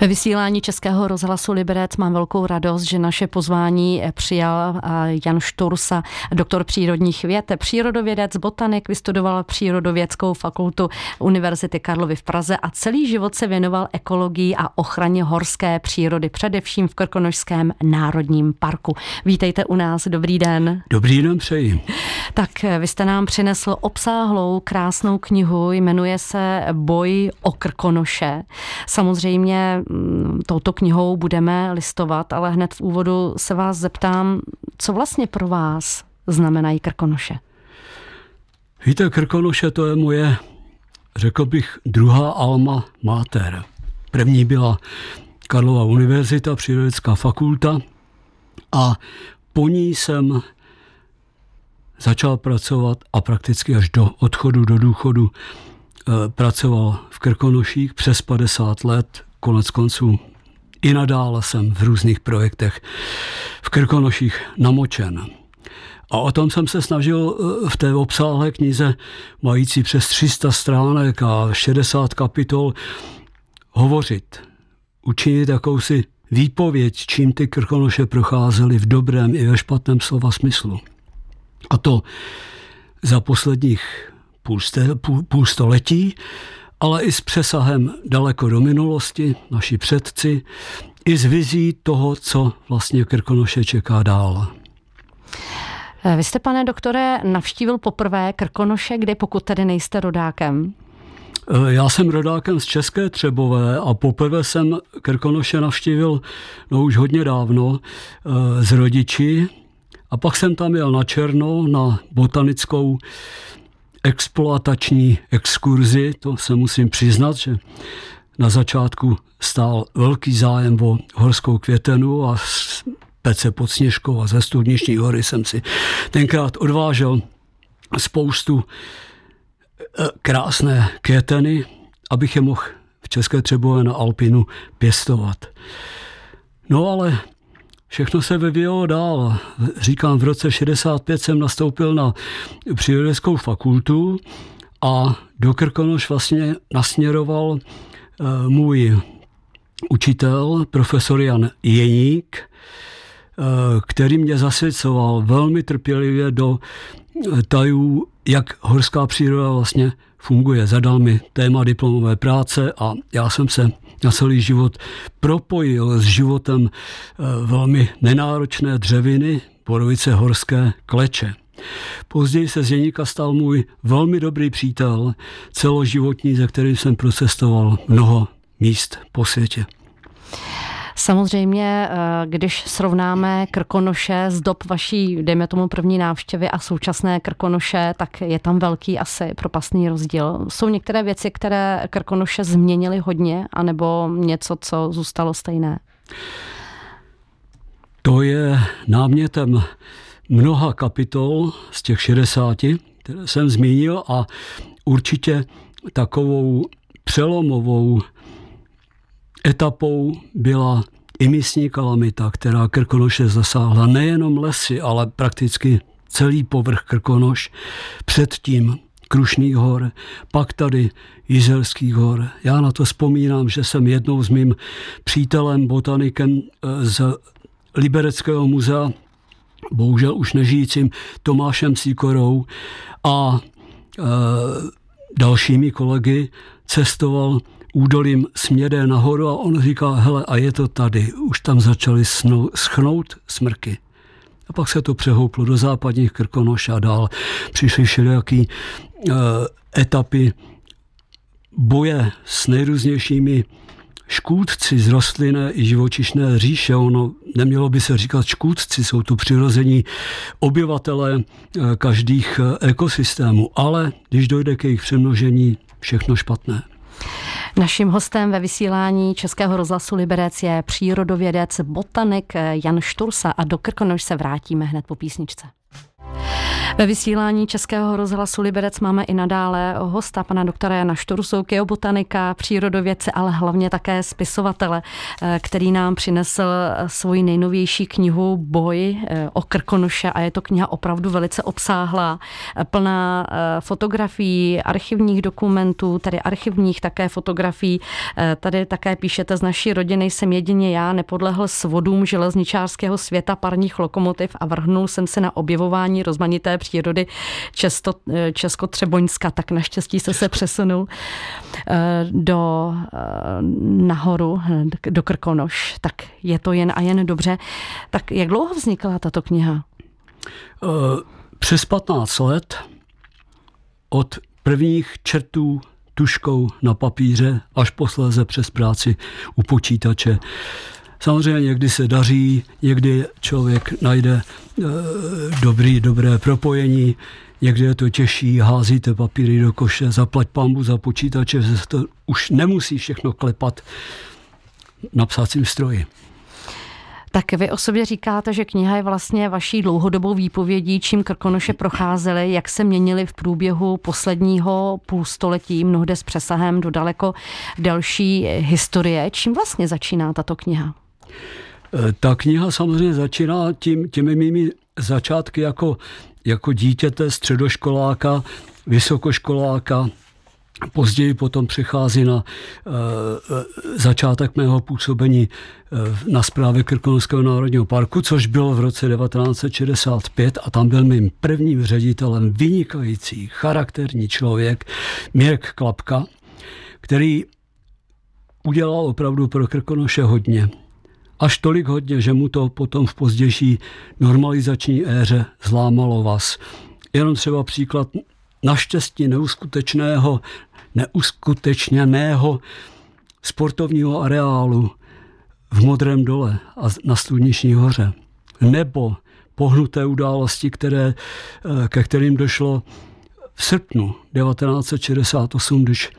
Ve vysílání Českého rozhlasu Liberec mám velkou radost, že naše pozvání přijal Jan Štursa, doktor přírodních věd, přírodovědec, botanik, vystudoval přírodovědskou fakultu Univerzity Karlovy v Praze a celý život se věnoval ekologii a ochraně horské přírody, především v Krkonošském národním parku. Vítejte u nás, dobrý den. Dobrý den přeji. Tak vy jste nám přinesl obsáhlou, krásnou knihu, jmenuje se Boj o Krkonoše. Samozřejmě touto knihou budeme listovat, ale hned v úvodu se vás zeptám, co vlastně pro vás znamenají Krkonoše? Víte, Krkonoše to je moje, řekl bych, druhá alma mater. První byla Karlova univerzita, přírodecká fakulta a po ní jsem začal pracovat a prakticky až do odchodu do důchodu eh, pracoval v Krkonoších přes 50 let konec konců i nadále jsem v různých projektech v Krkonoších namočen. A o tom jsem se snažil eh, v té obsáhlé knize, mající přes 300 stránek a 60 kapitol, hovořit. Učinit jakousi výpověď, čím ty Krkonoše procházely v dobrém i ve špatném slova smyslu. A to za posledních půl, půl, půl století ale i s přesahem daleko do minulosti, naši předci, i s vizí toho, co vlastně Krkonoše čeká dál. Vy jste, pane doktore, navštívil poprvé Krkonoše, kde pokud tedy nejste rodákem? Eh, já jsem rodákem z České Třebové a poprvé jsem Krkonoše navštívil no už hodně dávno eh, z rodiči a pak jsem tam jel na Černo na botanickou exploatační exkurzi, to se musím přiznat, že na začátku stál velký zájem o horskou květenu a Pece pod Sněžkou a ze Studniční hory jsem si tenkrát odvážel spoustu eh, krásné květeny, abych je mohl v České Třebové na Alpinu pěstovat. No ale všechno se vyvíjelo dál. Říkám, v roce 65 jsem nastoupil na přírodeckou fakultu a do Krkonoš vlastně nasměroval eh, můj učitel, profesor Jan Jeník, eh, který mě zasvěcoval velmi trpělivě do tajů, jak horská příroda vlastně funguje. Zadal mi téma diplomové práce a já jsem se na celý život propojil s životem eh, velmi nenáročné dřeviny, borovice horské kleče. Později se z Jeníka stal můj velmi dobrý přítel, celoživotní, ze kterým jsem procestoval mnoho míst po světě. Samozřejmě, eh, když srovnáme Krkonoše z dob vaší, dejme tomu první návštěvy a současné Krkonoše, tak je tam velký asi propastný rozdíl. Jsou některé věci, které Krkonoše změnily hodně, anebo něco, co zůstalo stejné? To je námětem mnoha kapitol z těch 60, které jsem zmínil a určitě takovou přelomovou etapou byla imisní kalamita, která Krkonoše zasáhla nejenom lesy, ale prakticky celý povrch Krkonoš, předtím Krušných hor, pak tady Jizerských hor. Já na to vzpomínám, že jsem jednou s mým přítelem, botanikem eh, z Libereckého muzea, bohužel už nežijícím Tomášem Síkorou a e, dalšími kolegy cestoval údolím směrem nahoru a on říká, hele, a je to tady. Už tam začaly snou, schnout smrky. A pak se to přehouplo do západních Krkonoš a dál. Přišly všelijaký e, etapy boje s nejrůznějšími škůdci z rostlinné i živočišné říše. Ono nemělo by se říkat škůdci, jsou tu přirození obyvatele každých eh, ekosystémů, ale když dojde k jejich přemnožení, všechno špatné. Naším hostem ve vysílání Českého rozhlasu Liberec je přírodovědec, botanik Jan Štursa a do Krkonoš se vrátíme hned po písničce. Ve vysílání Českého rozhlasu Liberec máme i nadále hosta, pana doktora Jana Štorsou, geobotanika, přírodovědce, ale hlavně také spisovatele, eh, který nám přinesl svoji nejnovější knihu Boj eh, o Krkonoše a je to kniha opravdu velice obsáhlá, eh, plná fotografií, archivních dokumentů, tedy archivních také fotografií. Tady také píšete z naší rodiny jsem jedině já, nepodlehl svodům železničářského světa parních lokomotiv a vrhnul jsem se na objevování rozmanité přírody Česko, Česko-Třeboňska, tak naštěstí se se přesunul eh, do eh, nahoru, do Krkonoš. Tak je to jen a jen dobře. Tak jak dlouho vznikla tato kniha? Eh, přes 15 let od prvních čertů tuškou na papíře až posléze přes práci u počítače. Samozřejmě někdy se daří, někdy člověk najde e, dobrý, dobré propojení, někdy je to těžší, házíte papíry do koše, zaplať pambu za počítače, že to už nemusí všechno klepat na psacím stroji. Tak vy o sobě říkáte, že kniha je vlastně vaší dlouhodobou výpovědí, čím Krkonoše procházely, jak se měnili v průběhu posledního půlstoletí, mnohde s přesahem do daleko další historie. Čím vlastně začíná tato kniha? Eh, ta kniha samozřejmě začíná tím, těmi mými začátky jako, jako dítěte, středoškoláka, vysokoškoláka, Později potom přechází na e, začátek mého působení e, na správě Krkonoského národního parku, což bylo v roce 1965 a tam byl mým prvním ředitelem vynikající, charakterní člověk Mirek Klapka, který udělal opravdu pro Krkonoše hodně. Až tolik hodně, že mu to potom v pozdější normalizační éře zlámalo vás. Jenom třeba příklad naštěstí neuskutečného neuskutečněného sportovního areálu v Modrém dole a na Studniční hoře. Nebo pohnuté události, které, eh, ke kterým došlo v srpnu 1968, když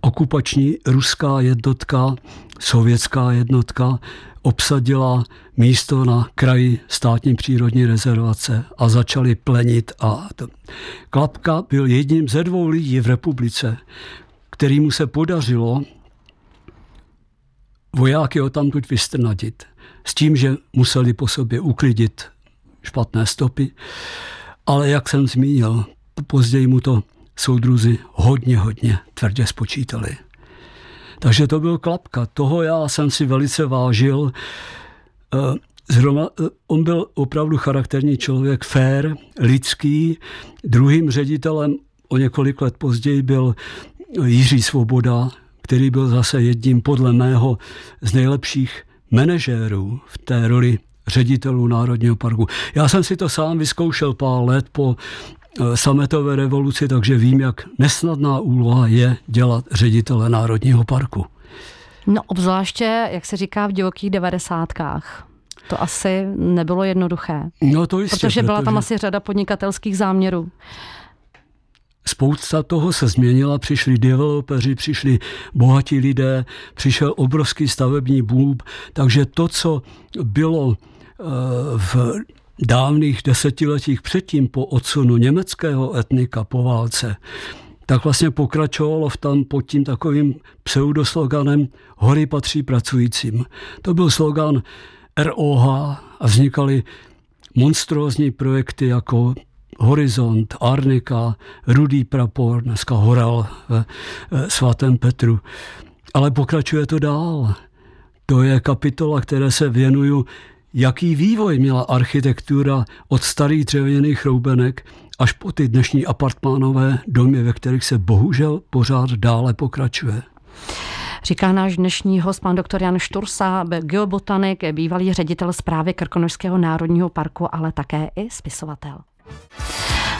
okupační ruská jednotka, sovětská jednotka obsadila místo na kraji státní přírodní rezervace a začali plenit. A. Klapka byl jedním ze dvou lidí v republice, kterýmu se podařilo vojáky o tamtud vystrnadit. S tím, že museli po sobě uklidit špatné stopy. Ale jak jsem zmínil, později mu to soudruzi hodně, hodně tvrdě spočítali. Takže to byl klapka. Toho já jsem si velice vážil. Eh, zrovna, eh, on byl opravdu charakterní člověk, fair, lidský. Druhým ředitelem o několik let později byl Jiří Svoboda, který byl zase jedním podle mého z nejlepších manažérů v té roli ředitelů Národního parku. Já jsem si to sám vyzkoušel pár let po sametové revoluci, takže vím, jak nesnadná úloha je dělat ředitele Národního parku. No obzvláště, jak se říká v divokých devadesátkách. To asi nebylo jednoduché. No to jistě, protože byla protože... tam asi řada podnikatelských záměrů. Spousta toho se změnila, přišli developeři, přišli bohatí lidé, přišel obrovský stavební boom, takže to, co bylo eh, v dávných desetiletích předtím po odsunu německého etnika po válce, tak vlastně pokračovalo v tam pod tím takovým pseudosloganem Hory patří pracujícím. To byl slogan ROH a vznikaly monstrózní projekty jako Horizont, Arnika, Rudý prapor, dneska Horal ve, svatém Petru. Ale pokračuje to dál. To je kapitola, které se věnuju jaký vývoj měla architektura od starých dřevěných roubenek až po ty dnešní apartmánové domy, ve kterých se bohužel pořád dále pokračuje. Říká náš dnešní host, pan doktor Jan Štursa, geobotanik, bývalý ředitel zprávy Krkonožského národního parku, ale také i spisovatel.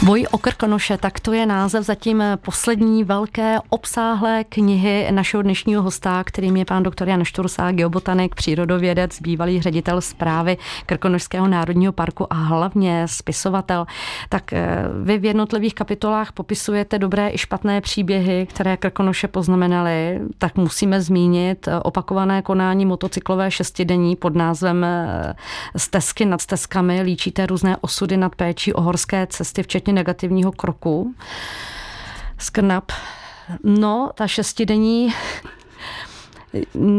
Boj o Krkonoše, tak to je název zatím poslední velké obsáhlé knihy našeho dnešního hosta, kterým je pán doktor Jan Štursá, geobotanik, přírodovědec, bývalý ředitel zprávy Krkonošského národního parku a hlavně spisovatel. Tak eh, vy v jednotlivých kapitolách popisujete dobré i špatné příběhy, které Krkonoše poznamenaly. Tak musíme zmínit opakované konání motocyklové šestidenní pod názvem eh, Stezky nad stezkami. Líčíte různé osudy nad péčí o horské cesty, včetně negativního kroku. Skrnap. No, ta šestidenní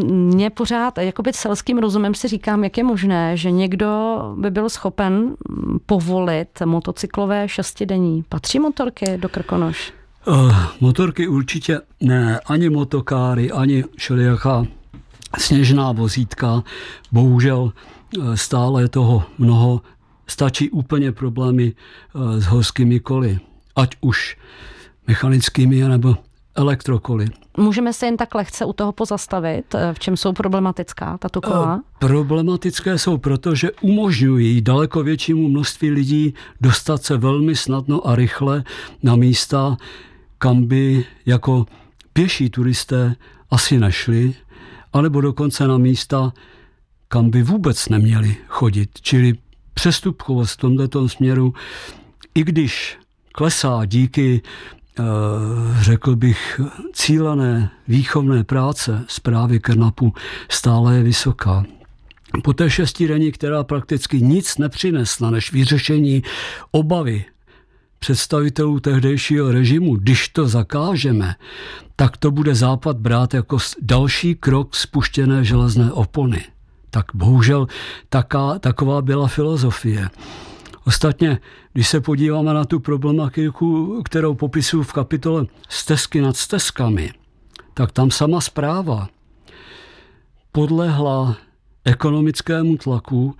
mě pořád, jakoby selským rozumem si říkám, jak je možné, že někdo by byl schopen povolit motocyklové šestidenní. Patří motorky do Krkonoš? Uh, motorky určitě ne, ani motokáry, ani všelijaká sněžná vozítka. Bohužel eh, stále je toho mnoho stačí úplně problémy eh, s horskými koly, ať už mechanickými nebo elektrokoly. Můžeme se jen tak lehce u toho pozastavit, eh, v čem jsou problematická tato kola? Eh, problematické jsou proto, že umožňují daleko většímu množství lidí dostat se velmi snadno a rychle na místa, kam by jako pěší turisté asi nešli, anebo dokonce na místa, kam by vůbec neměli chodit. Čili přestupkovost v tomto směru, i když klesá díky, eh, řekl bych, cílené výchovné práce zprávy Krnapu, stále je vysoká. Po té šestidenní, která prakticky nic nepřinesla než vyřešení obavy představitelů tehdejšího režimu, když to zakážeme, tak to bude Západ brát jako další krok spuštěné železné opony. Tak bohužel taká, taková byla filozofie. Ostatně, když se podíváme na tu problematiku, kterou popisuju v kapitole Stezky nad stezkami, tak tam sama zpráva podlehla ekonomickému tlaku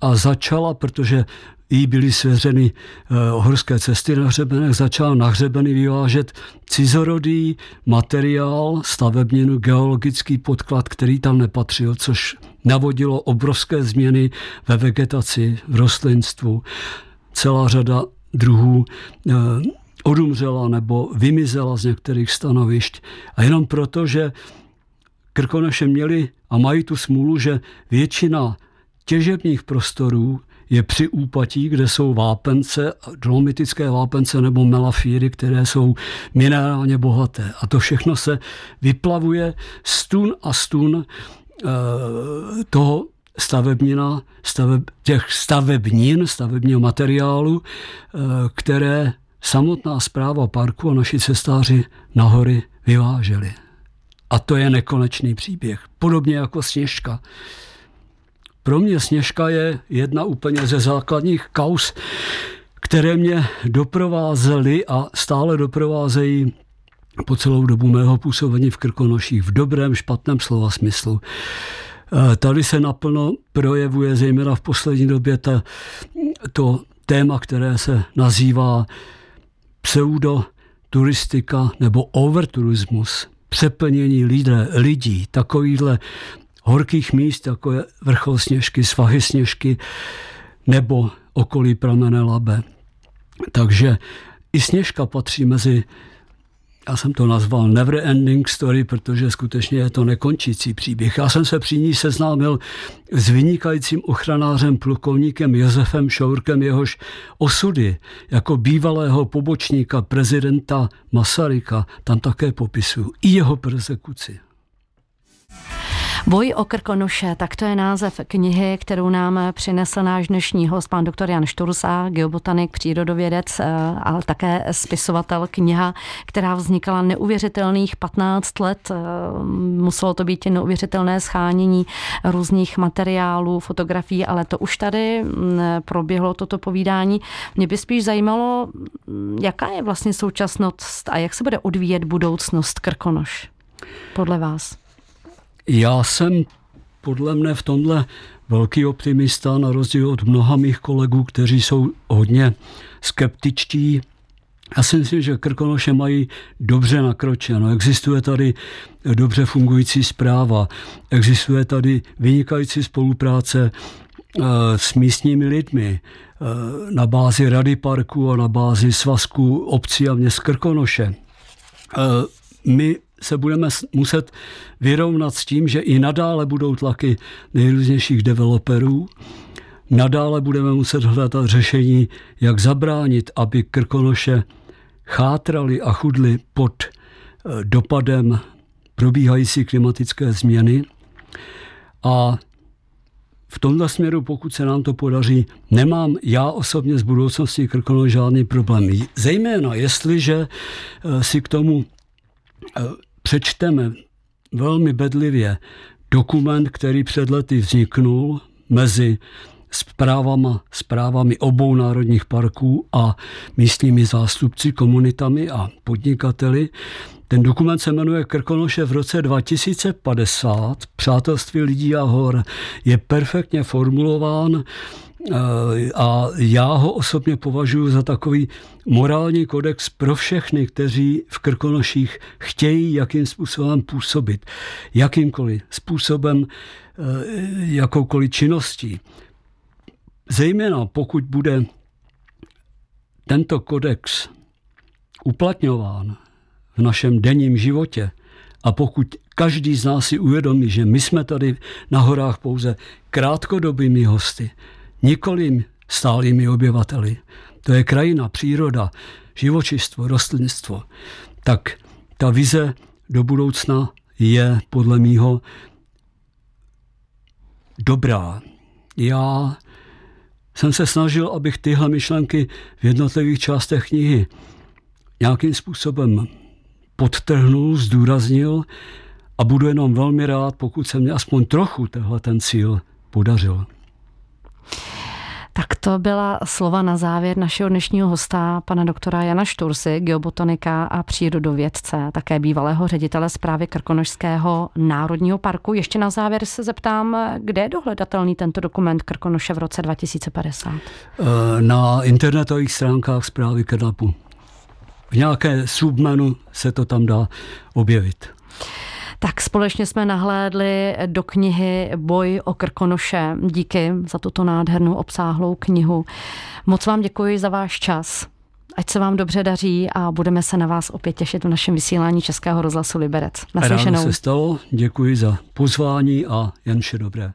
a začala, protože jí byly svěřeny eh, horské cesty na hřebenech, začal na hřebeny vyvážet cizorodý materiál, stavebninu, geologický podklad, který tam nepatřil, což navodilo obrovské změny ve vegetaci, v rostlinstvu. Celá řada druhů eh, odumřela nebo vymizela z některých stanovišť. A jenom proto, že Krkonoše měli a mají tu smůlu, že většina těžebních prostorů je při úpatí, kde jsou vápence, dolomitické vápence nebo melafíry, které jsou minerálně bohaté. A to všechno se vyplavuje stun a stun toho stavebnina, staveb, těch stavebnin, stavebního materiálu, e, které samotná zpráva parku a naši cestáři nahory vyváželi. A to je nekonečný příběh. Podobně jako Sněžka. Pro mě Sněžka je jedna úplně ze základních kaus, které mě doprovázely a stále doprovázejí po celou dobu mého působení v Krkonoších v dobrém, špatném slova smyslu. E, tady se naplno projevuje zejména v poslední době ta, to téma, které se nazývá pseudo turistika nebo overturismus, přeplnění lidé, lidí, takovýhle horkých míst, jako je vrchol Sněžky, svahy Sněžky nebo okolí pramene Labe. Takže i Sněžka patří mezi, já jsem to nazval never ending story, protože skutečně je to nekončící příběh. Já jsem se při ní seznámil s vynikajícím ochranářem plukovníkem Josefem Šourkem, jehož osudy jako bývalého pobočníka prezidenta Masaryka tam také popisuju. I jeho persekuci. Boj o Krkonoše, tak to je název knihy, kterou nám přinesl náš dnešní host, pan doktor Jan Štursa, geobotanik, přírodovědec, eh, ale také spisovatel kniha, která vznikala neuvěřitelných 15 let. Eh, muselo to být neuvěřitelné schánění různých materiálů, fotografií, ale to už tady mm, proběhlo toto povídání. Mě by spíš zajímalo, mm, jaká je vlastně současnost a jak se bude odvíjet budoucnost Krkonoš podle vás? Já jsem podle mne v tomhle velký optimista, na rozdíl od mnoha mých kolegů, kteří jsou hodně skeptičtí. Já si myslím, že Krkonoše mají dobře nakročeno. Existuje tady dobře fungující zpráva, existuje tady vynikající spolupráce s místními lidmi na bázi Rady parku a na bázi svazku obcí a měst Krkonoše. My se budeme muset vyrovnat s tím, že i nadále budou tlaky nejrůznějších developerů, nadále budeme muset hledat řešení, jak zabránit, aby Krkonoše chátrali a chudli pod eh, dopadem probíhající klimatické změny. A v tomto směru, pokud se nám to podaří, nemám já osobně z budoucnosti Krkonoš žádný problém. Zejména jestliže eh, si k tomu eh, přečteme velmi bedlivě dokument, který před lety vzniknul mezi zprávama, zprávami obou národních parků a místními zástupci, komunitami a podnikateli. Ten dokument se jmenuje Krkonoše v roce 2050, Přátelství lidí a hor. Je perfektně formulován a já ho osobně považuji za takový morální kodex pro všechny, kteří v Krkonoších chtějí jakým způsobem působit. Jakýmkoliv způsobem, eh, jakoukoliv činností. Zejména pokud bude tento kodex uplatňován v našem denním životě a pokud každý z nás si uvědomí, že my jsme tady na horách pouze krátkodobými hosty, nikoli stálými obyvateli. To je krajina, příroda, živočistvo, rostlinstvo. Tak ta vize do budoucna je podle mýho dobrá. Já jsem se snažil, abych tyhle myšlenky v jednotlivých částech knihy nějakým způsobem podtrhnul, zdůraznil a budu jenom velmi rád, pokud se mě aspoň trochu tehle ten cíl podařil. Tak to byla slova na závěr našeho dnešního hosta, pana doktora Jana Štursy, geobotanika a přírodovědce, také bývalého ředitele zprávy Krkonošského národního parku. Ještě na závěr se zeptám, kde je dohledatelný tento dokument Krkonoše v roce 2050? Eh, na internetových stránkách zprávy Krnapu. V nějaké submenu se to tam dá objevit. Tak společně jsme nahlédli do knihy Boj o Krkonoše. Díky za tuto nádhernou obsáhlou knihu. Moc vám děkuji za váš čas. Ať se vám dobře daří a budeme se na vás opět těšit v našem vysílání Českého rozhlasu Liberec. Naslyšenou. Ráno se stalo, děkuji za pozvání a jen vše dobré.